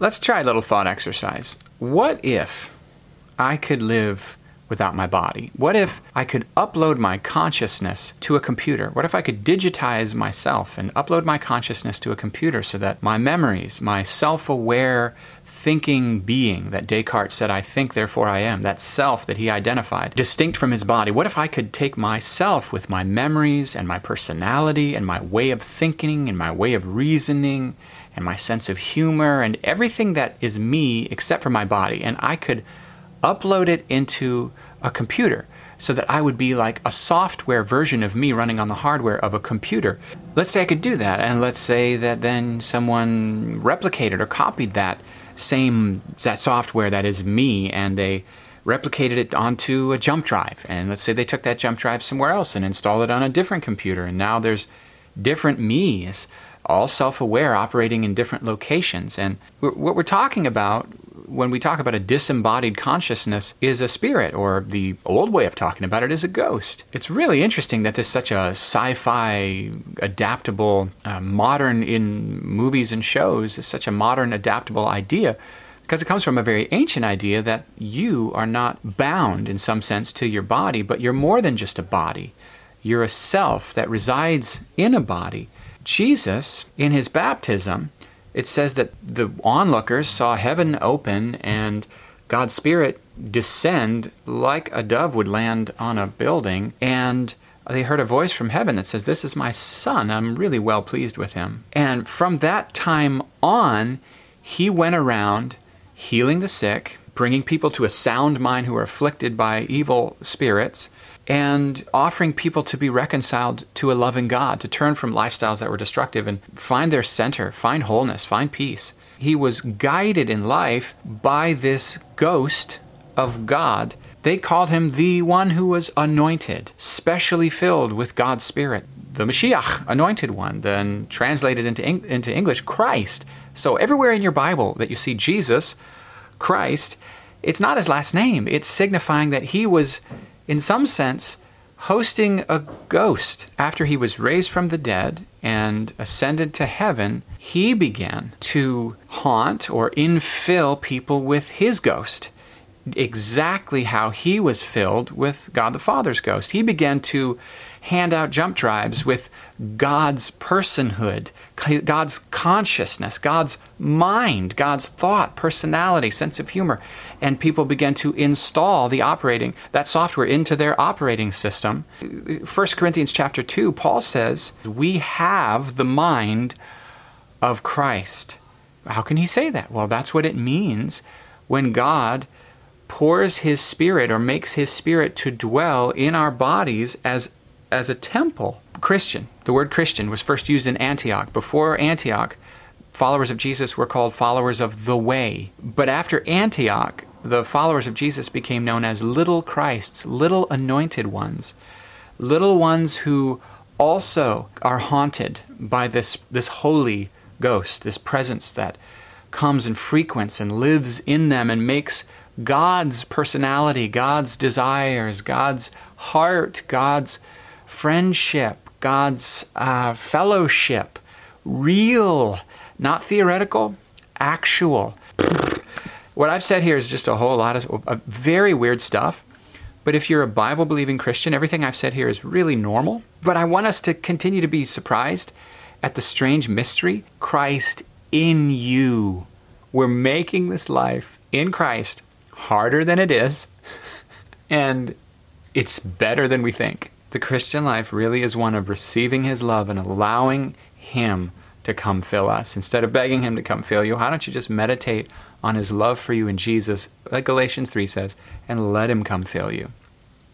Let's try a little thought exercise. What if I could live without my body? What if I could upload my consciousness to a computer? What if I could digitize myself and upload my consciousness to a computer so that my memories, my self aware thinking being that Descartes said, I think, therefore I am, that self that he identified, distinct from his body, what if I could take myself with my memories and my personality and my way of thinking and my way of reasoning and my sense of humor and everything that is me except for my body, and I could upload it into a computer so that I would be like a software version of me running on the hardware of a computer. Let's say I could do that, and let's say that then someone replicated or copied that same that software that is me, and they replicated it onto a jump drive. And let's say they took that jump drive somewhere else and installed it on a different computer, and now there's different me's, all self aware, operating in different locations. And what we're talking about when we talk about a disembodied consciousness is a spirit, or the old way of talking about it is a ghost. It's really interesting that this such a sci fi, adaptable, uh, modern in movies and shows, is such a modern, adaptable idea because it comes from a very ancient idea that you are not bound in some sense to your body, but you're more than just a body. You're a self that resides in a body. Jesus, in his baptism, it says that the onlookers saw heaven open and God's Spirit descend like a dove would land on a building, and they heard a voice from heaven that says, This is my son. I'm really well pleased with him. And from that time on, he went around healing the sick, bringing people to a sound mind who are afflicted by evil spirits, and offering people to be reconciled to a loving God, to turn from lifestyles that were destructive and find their center, find wholeness, find peace. He was guided in life by this ghost of God. They called him the one who was anointed, specially filled with God's Spirit. The Mashiach, anointed one, then translated into, into English, Christ. So everywhere in your Bible that you see Jesus, Christ, it's not his last name. It's signifying that he was in some sense, hosting a ghost. After he was raised from the dead and ascended to heaven, he began to haunt or infill people with his ghost. Exactly how he was filled with God the Father's ghost. He began to hand out jump drives with God's personhood, God's consciousness, God's mind, God's thought, personality, sense of humor. And people began to install the operating, that software into their operating system. 1 Corinthians chapter 2, Paul says, We have the mind of Christ. How can he say that? Well, that's what it means when God pours his spirit or makes his spirit to dwell in our bodies as as a temple. Christian, the word Christian was first used in Antioch. Before Antioch, followers of Jesus were called followers of the way. But after Antioch, the followers of Jesus became known as little Christs, little anointed ones, little ones who also are haunted by this, this holy ghost, this presence that comes and frequents and lives in them and makes God's personality, God's desires, God's heart, God's friendship, God's uh, fellowship, real, not theoretical, actual. What I've said here is just a whole lot of, of very weird stuff. But if you're a Bible believing Christian, everything I've said here is really normal. But I want us to continue to be surprised at the strange mystery Christ in you. We're making this life in Christ harder than it is, and it's better than we think. The Christian life really is one of receiving His love and allowing Him to come fill us. Instead of begging Him to come fill you, why don't you just meditate on His love for you in Jesus, like Galatians 3 says, and let Him come fill you?